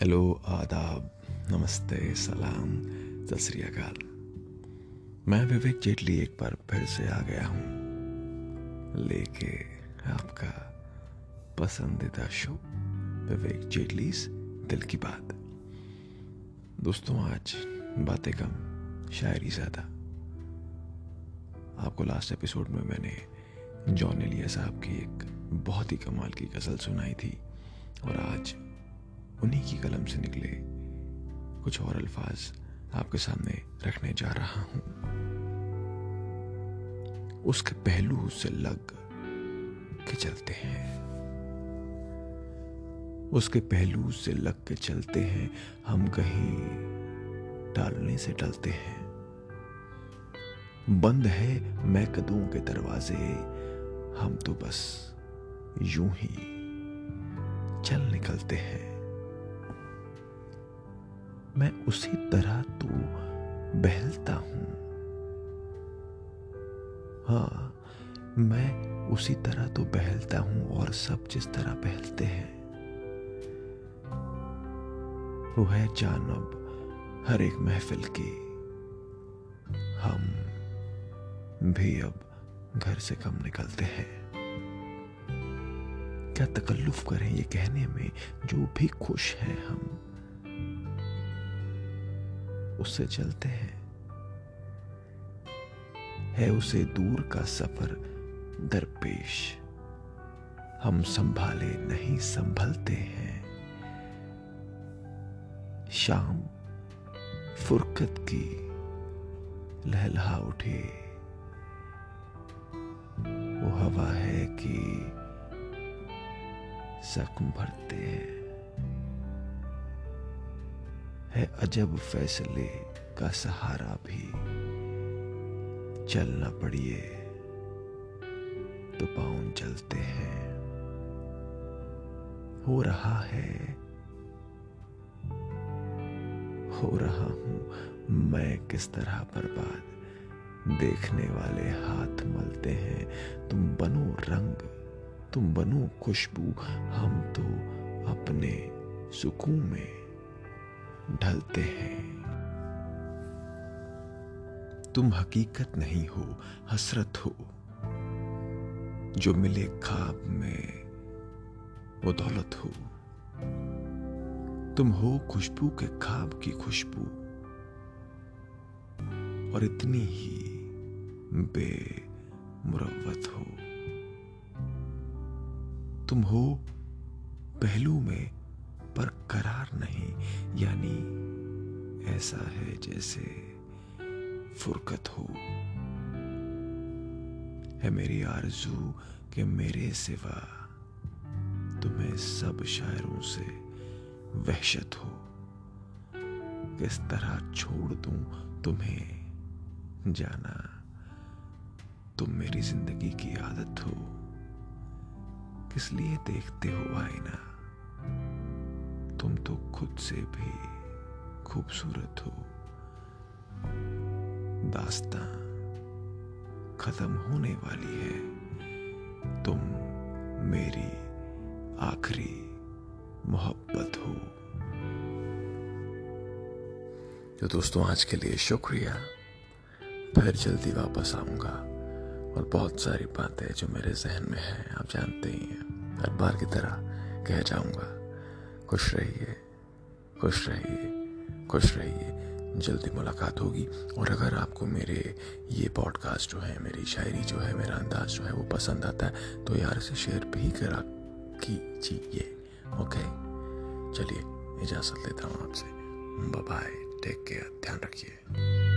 Hello आदाब नमस्ते सलाम सत मैं विवेक जेटली एक बार फिर से आ गया हूँ लेके आपका पसंदीदा शो, विवेक जेटली दिल की बात। दोस्तों, आज बातें कम, शायरी ज़्यादा। आपको लास्ट एपिसोड में मैंने जॉन एलिया साहब की एक बहुत ही कमाल की गज़ल सुनाई थी और आज उन्हीं की कलम से निकले कुछ और अल्फाज आपके सामने रखने जा रहा हूँ। उसके पहलू से लग के चलते हैं। उसके पहलू से लग के चलते हैं। हम कहीं टालने से टलते हैं। बंद है मैं कदों के दरवाजे। हम तो बस यूँ ही चल निकलते हैं। मैं उसी तरह तो बहलता हूँ। हाँ मैं उसी तरह तो बहलता हूँ और सब जिस तरह बहलते हैं। वो है जानब, हर एक महफिल की। हम भी अब घर से कम निकलते हैं। क्या तकल्लुफ करें ये कहने में? जो भी खुश है हम। उससे चलते हैं। है उसे दूर का सफ़र दरपेश। हम संभाले नहीं, संभलते हैं। शाम फुरकत की लहलहा उठे। वो हवा है कि जख्म भरते हैं। है अजब फैसले का सहारा भी। चलना पड़िए तो पाउन चलते हैं। हो रहा है, हो रहा हूँ मैं किस तरह बर्बाद। देखने वाले हाथ मलते हैं, तुम बनो रंग, तुम बनो खुशबू, हम तो अपने सुकून में ढलते हैं। तुम हकीकत नहीं हो, हसरत हो। जो मिले खाब में, वो दौलत हो। तुम हो खुशबू के खाब की खुशबू। और इतनी ही बेमुरवत हो। तुम हो पहलू में पर करार नहीं। यानी ऐसा है जैसे फुरकत हो। है मेरी आरज़ू के मेरे सिवा तुम्हें सब शायरों से वहशत हो। किस तरह छोड़ दूँ तुम्हें जाना? तुम मेरी ज़िंदगी की आदत हो। किस लिए देखते हो आईना? तुम तो खुद से भी खूबसूरत हो। दास्तां खत्म होने वाली है। तुम मेरी आखिरी मोहब्बत हो। तो दोस्तों, आज के लिए शुक्रिया। फिर जल्दी वापस आऊँगा और बहुत सारी बातें जो मेरे जहन में है, आप जानते ही हैं। हर बार की तरह कह जाऊँगा। खुश रहिए खुश रहिए खुश रहिए। जल्दी मुलाकात होगी और अगर आपको मेरे ये पॉडकास्ट जो है, मेरी शायरी जो है, मेरा अंदाज जो है वो पसंद आता है तो यार इसे शेयर भी करा कीजिए। ओके चलिए, इजाज़त लेता हूँ आपसे। बाय टेक केयर ध्यान रखिए।